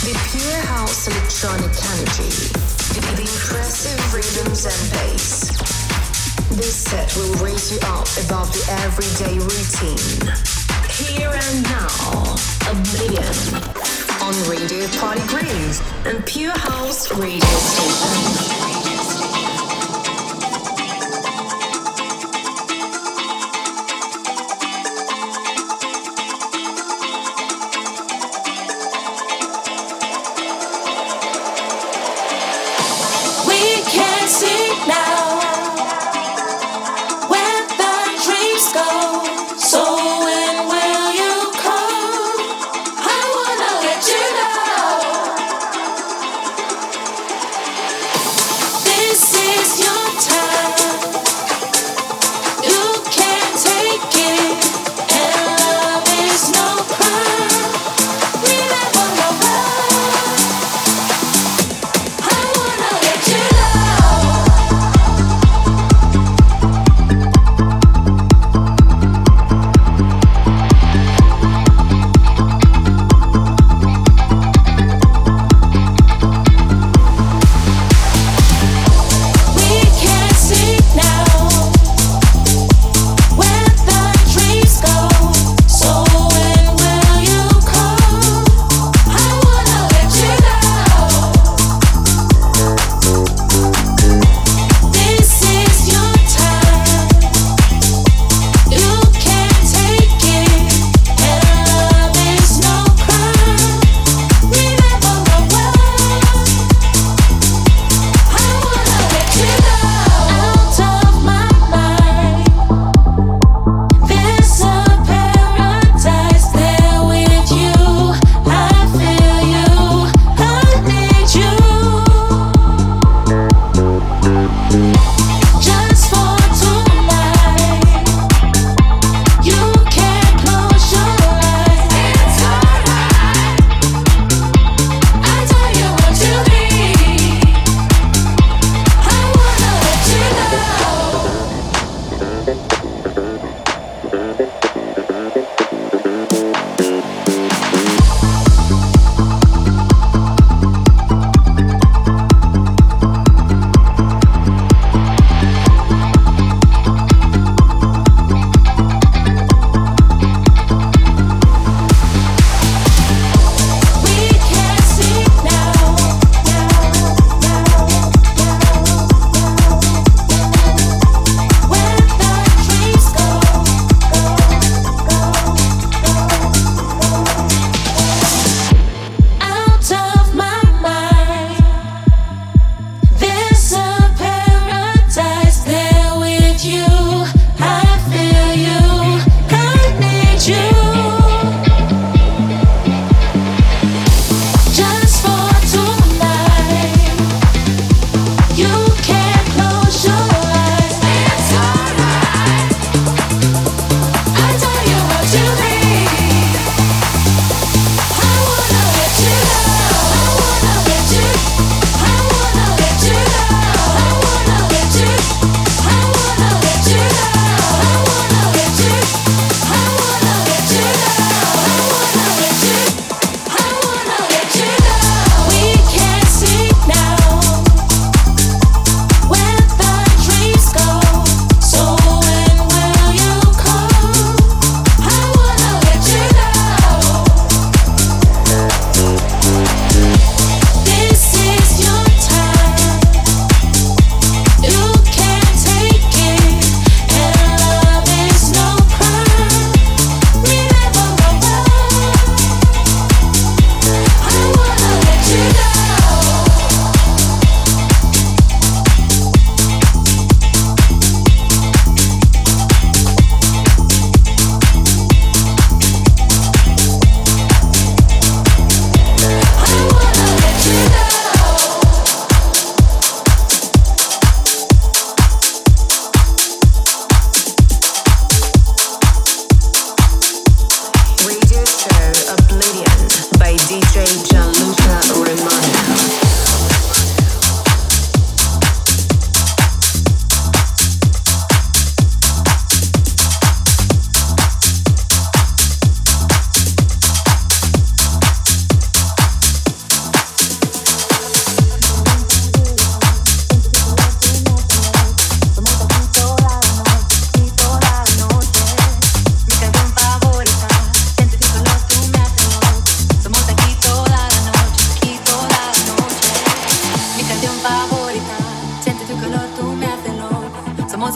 The pure house electronic energy, the impressive rhythms and bass. This set will raise you up above the everyday routine. Here and now, Oblivion on Radio Party Groove and Pure House Radio Station.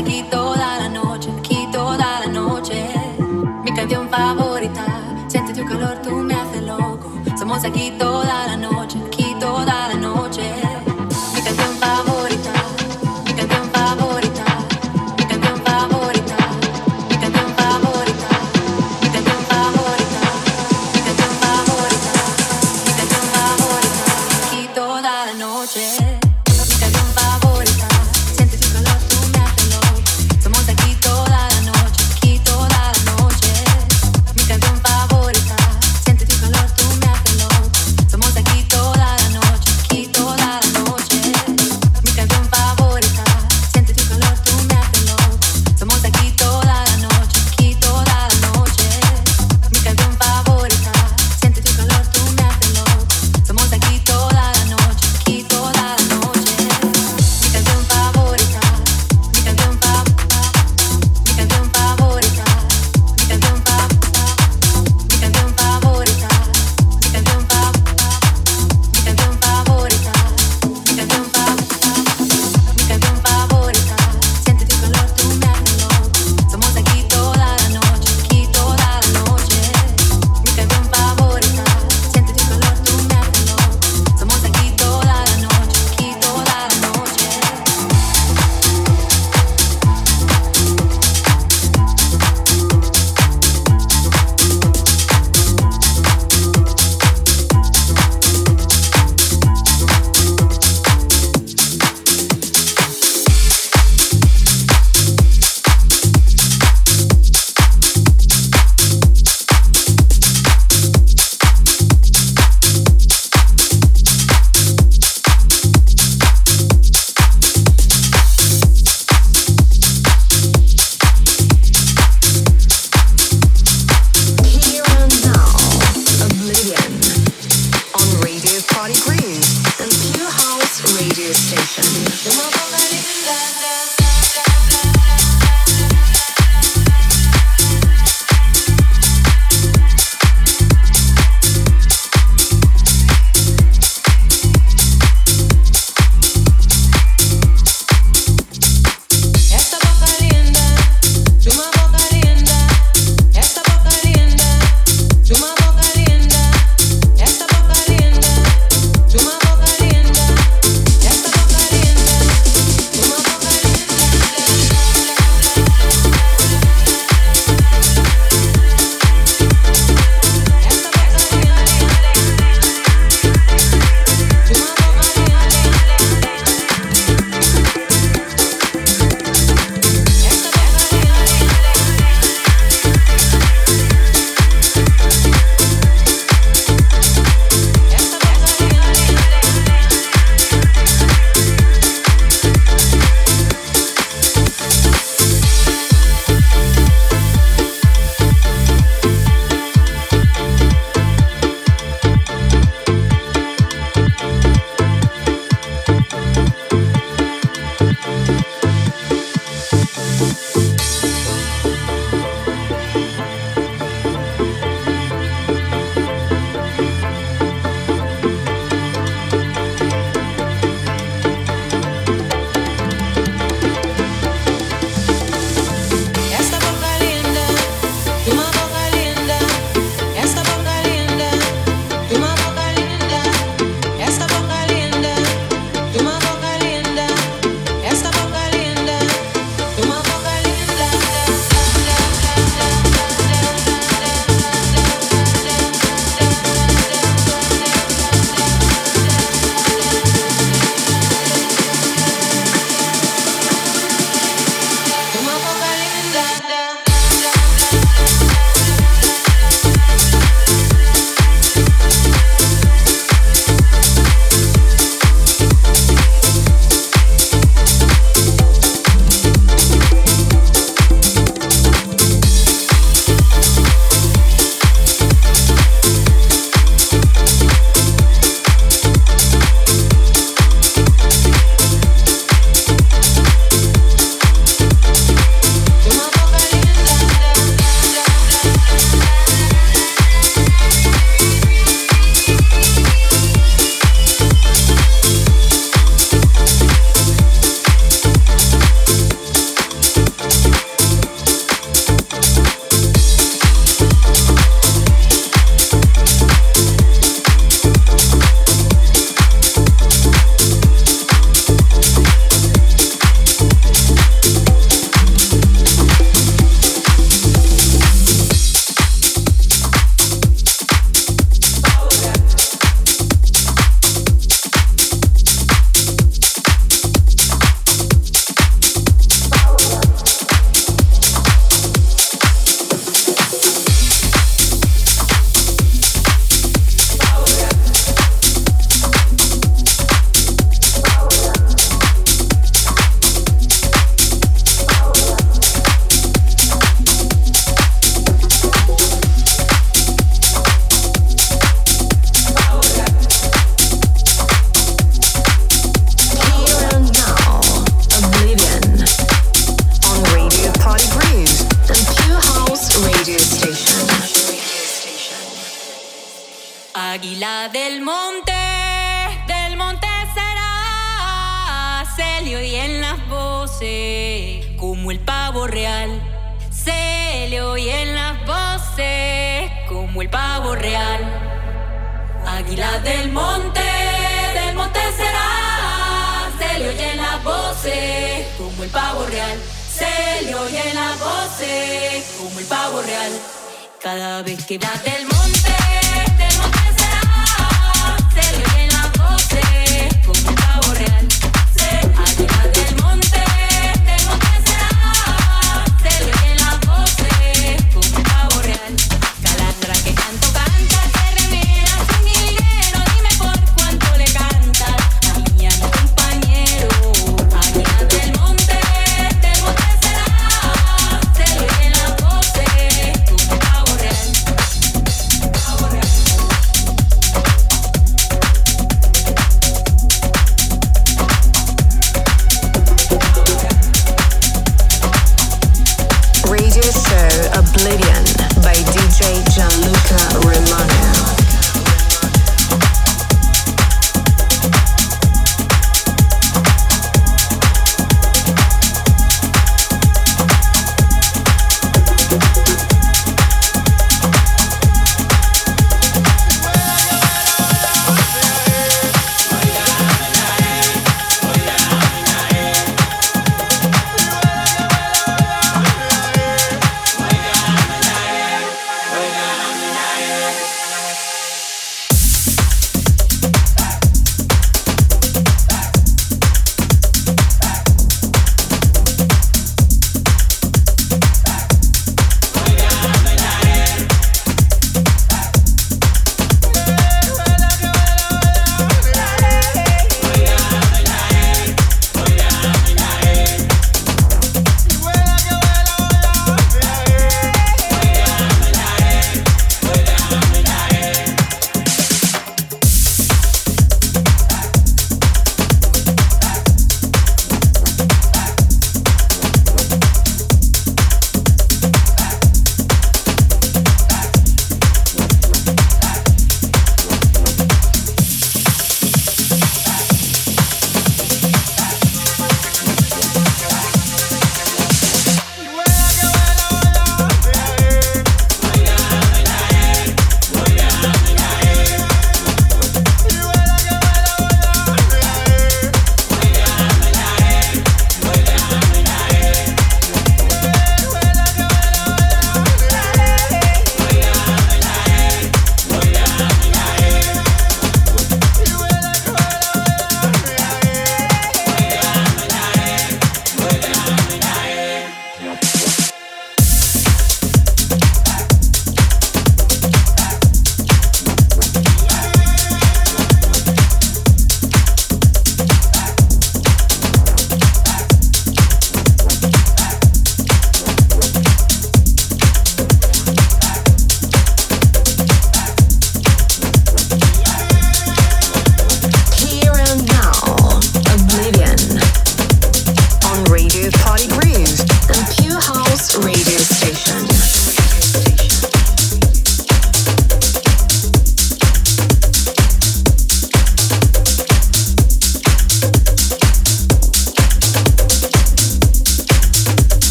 aquí toda la noche, aquí toda la noche. Mi canción favorita, siente tu calor, tú me haces loco. Somos aquí toda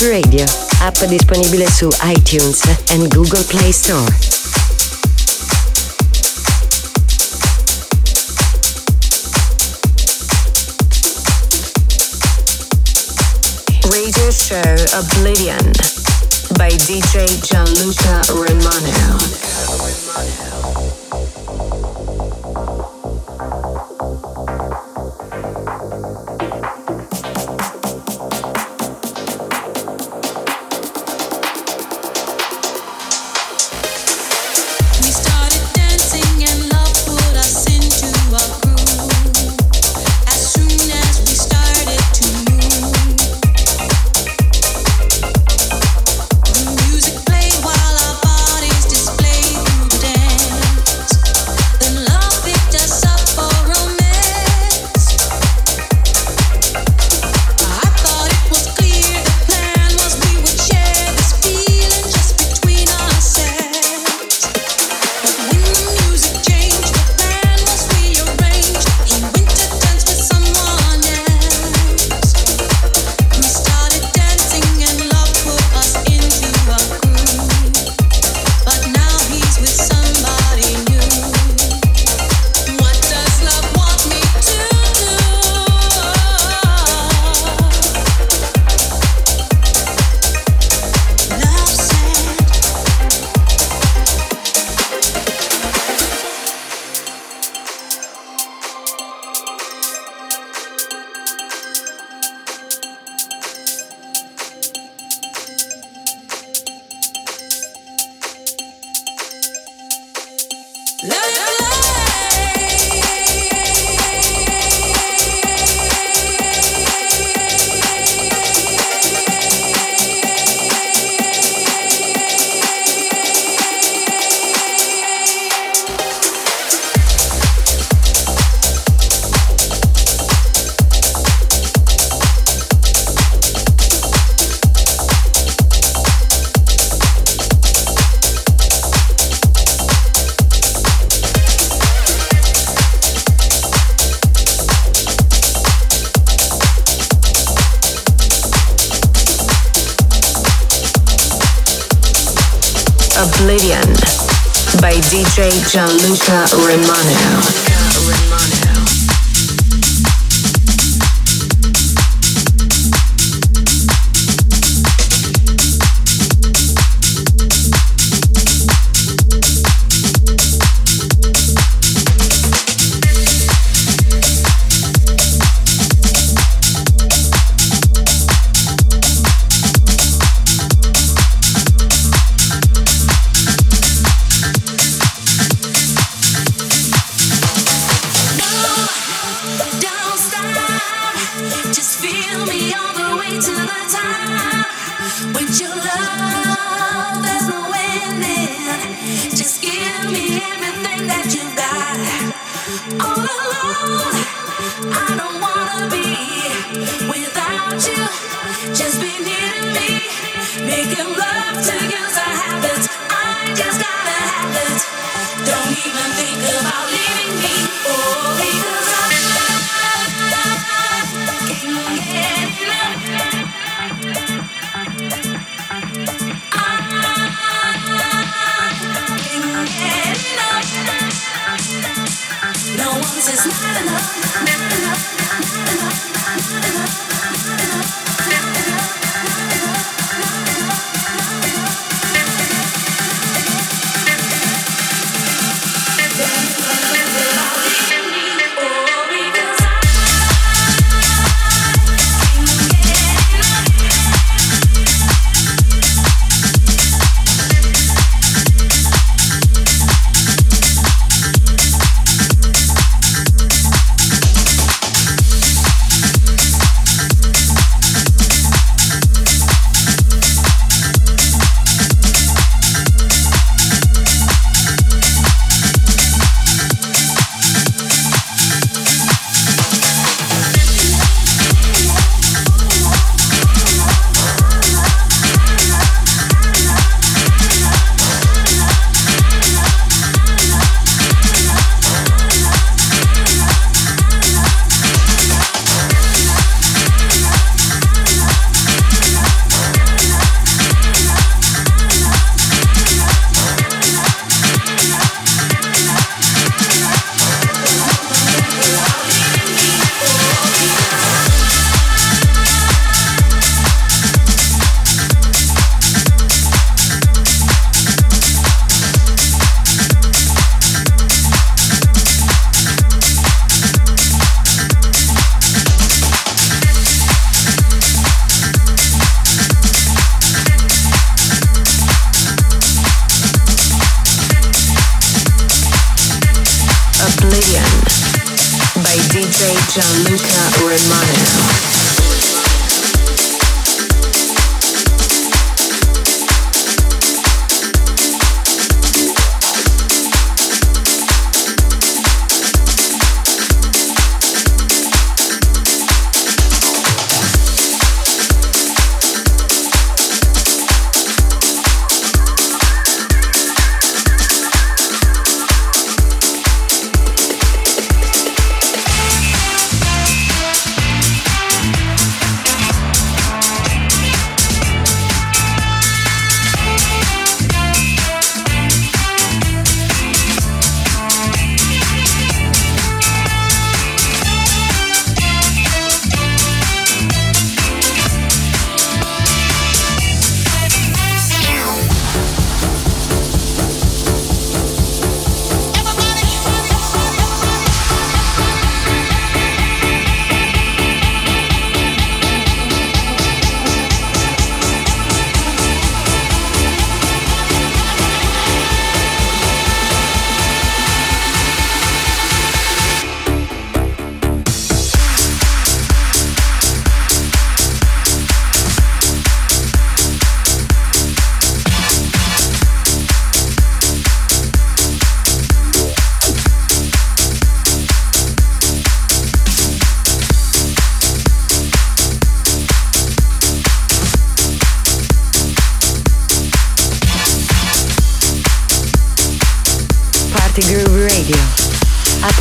Groove Radio, app disponibile su iTunes e Google Play Store. Radio show Oblivion by DJ Gianluca Romano. By DJ Gianluca Romano.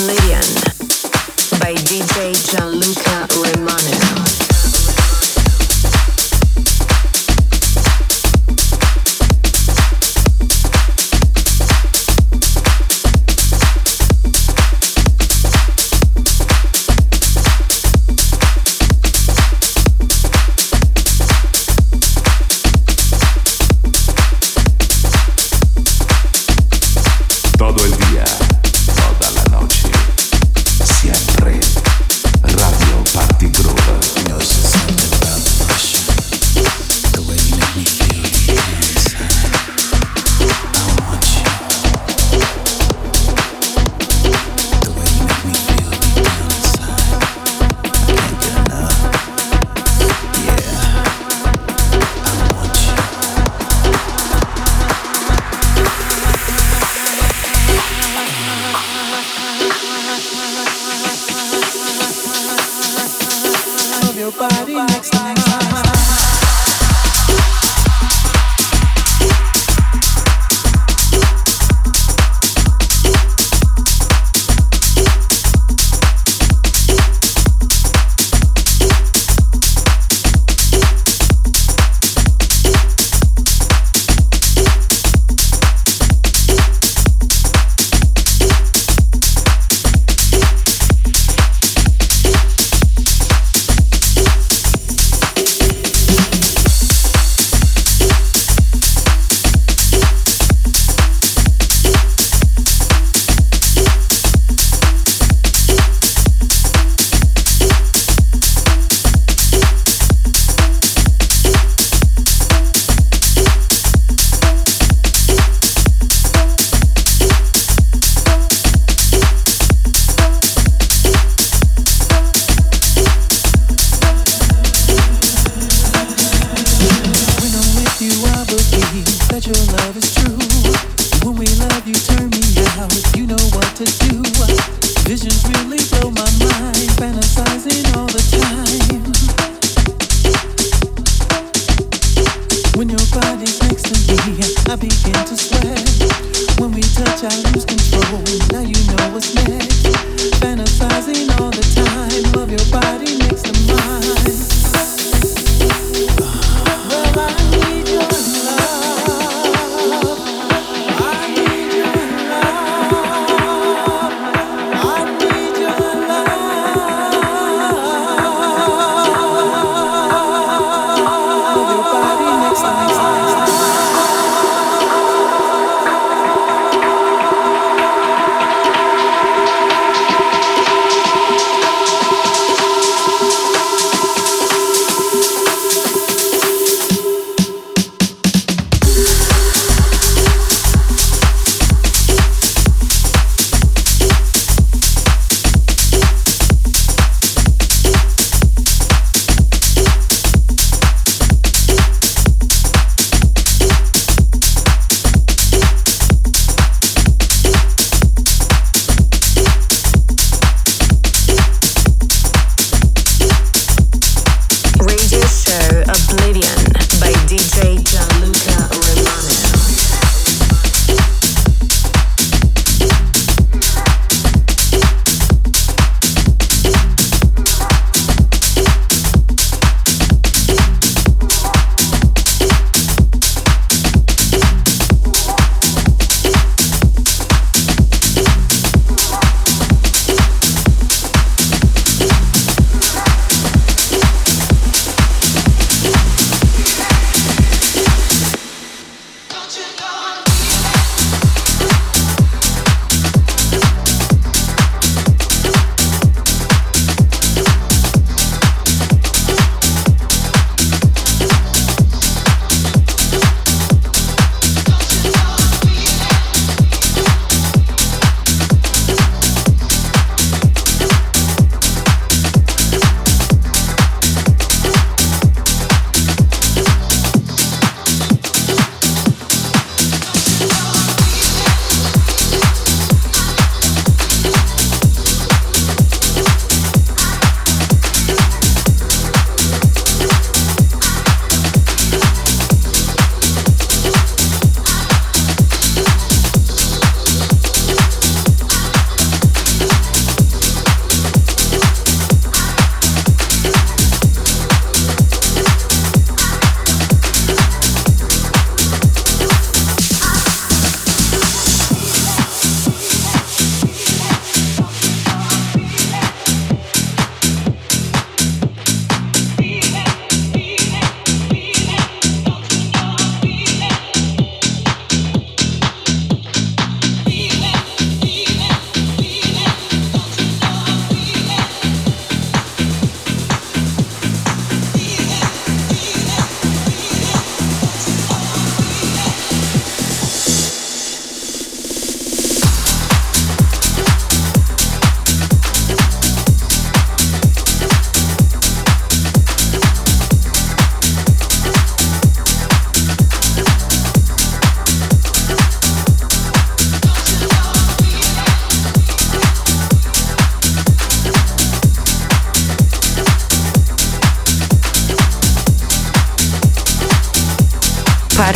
Oblivion by DJ Gianluca Romano.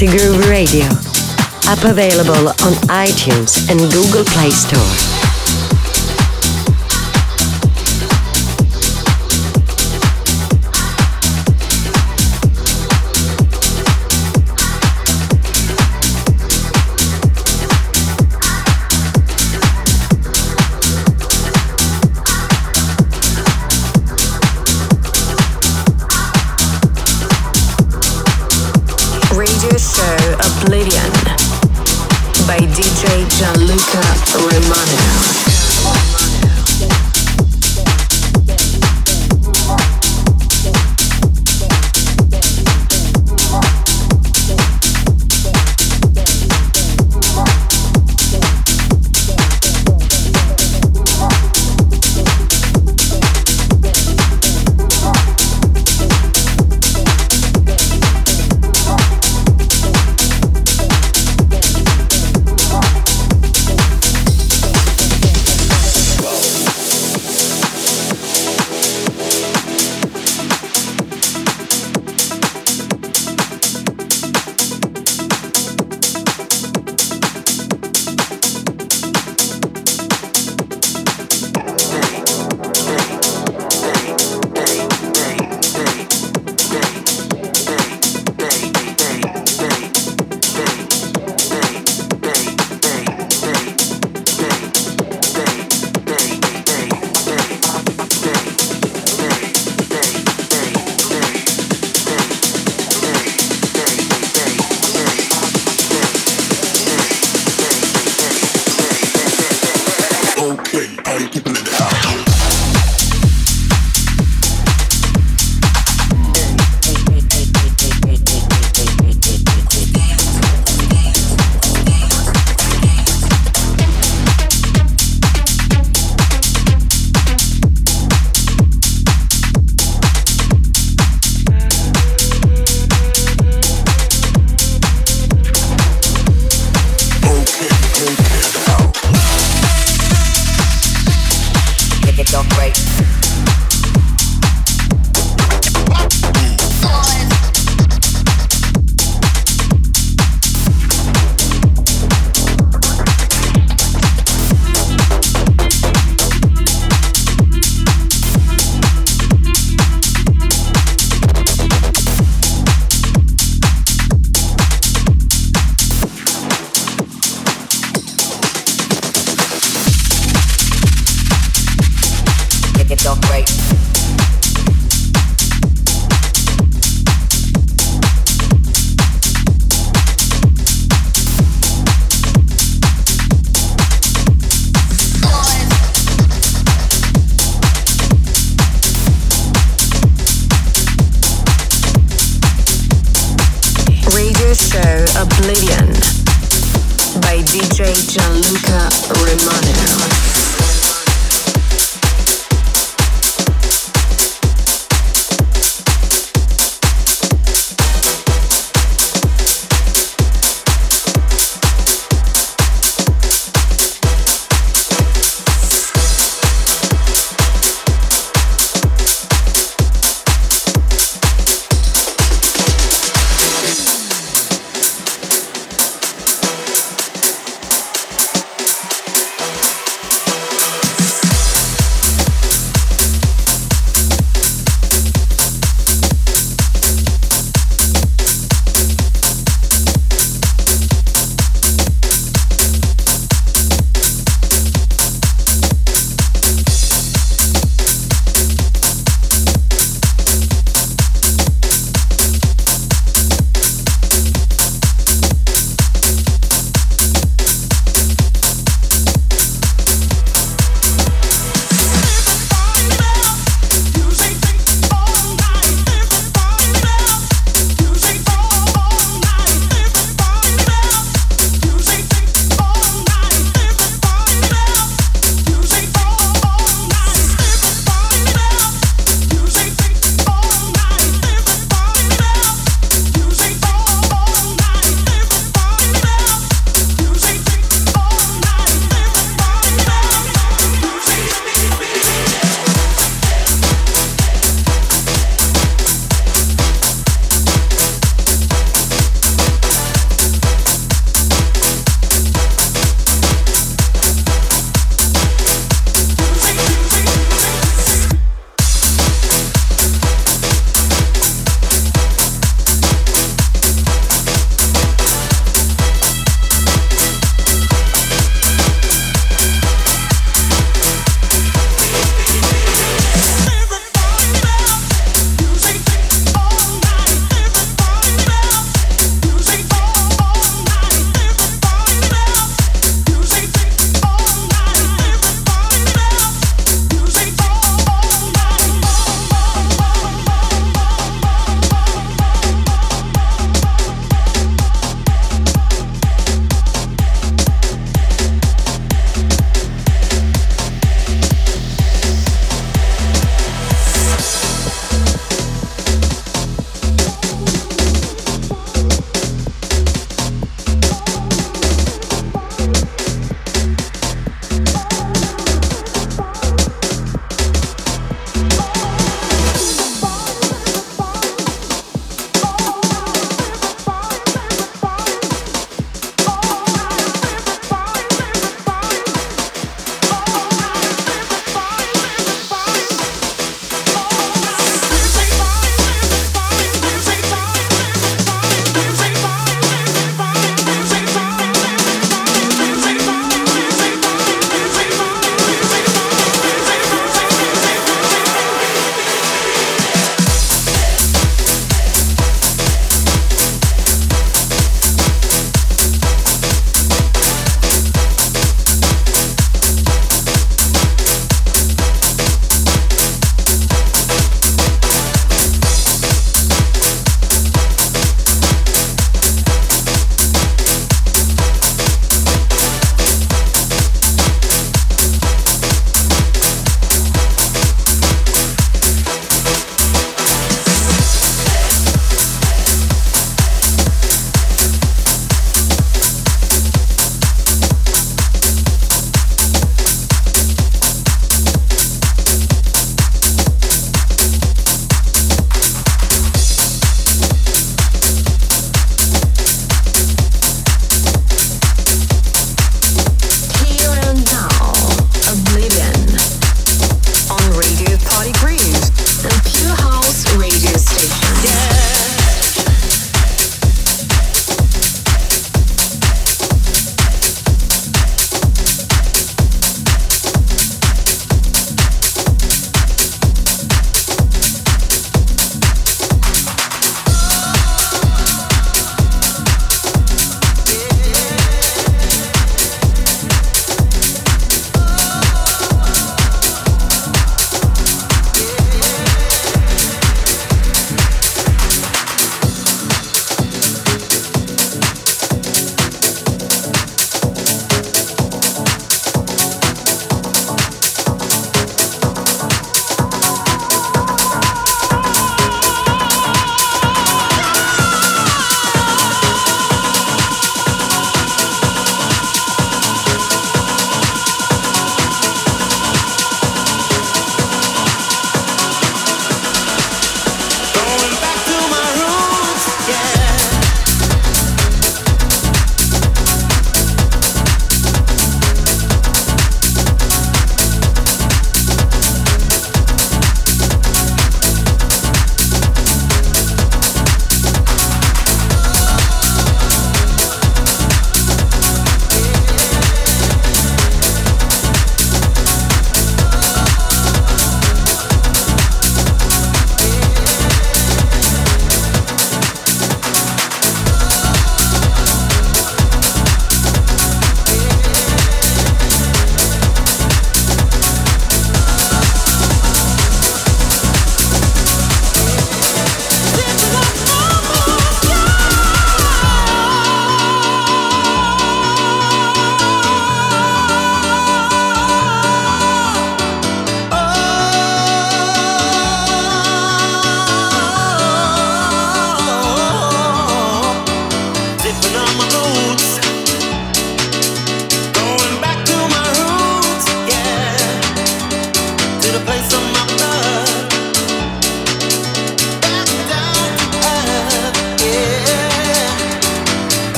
Party Groove Radio. App available on iTunes and Google Play Store.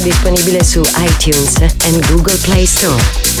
Disponibile su iTunes e Google Play Store.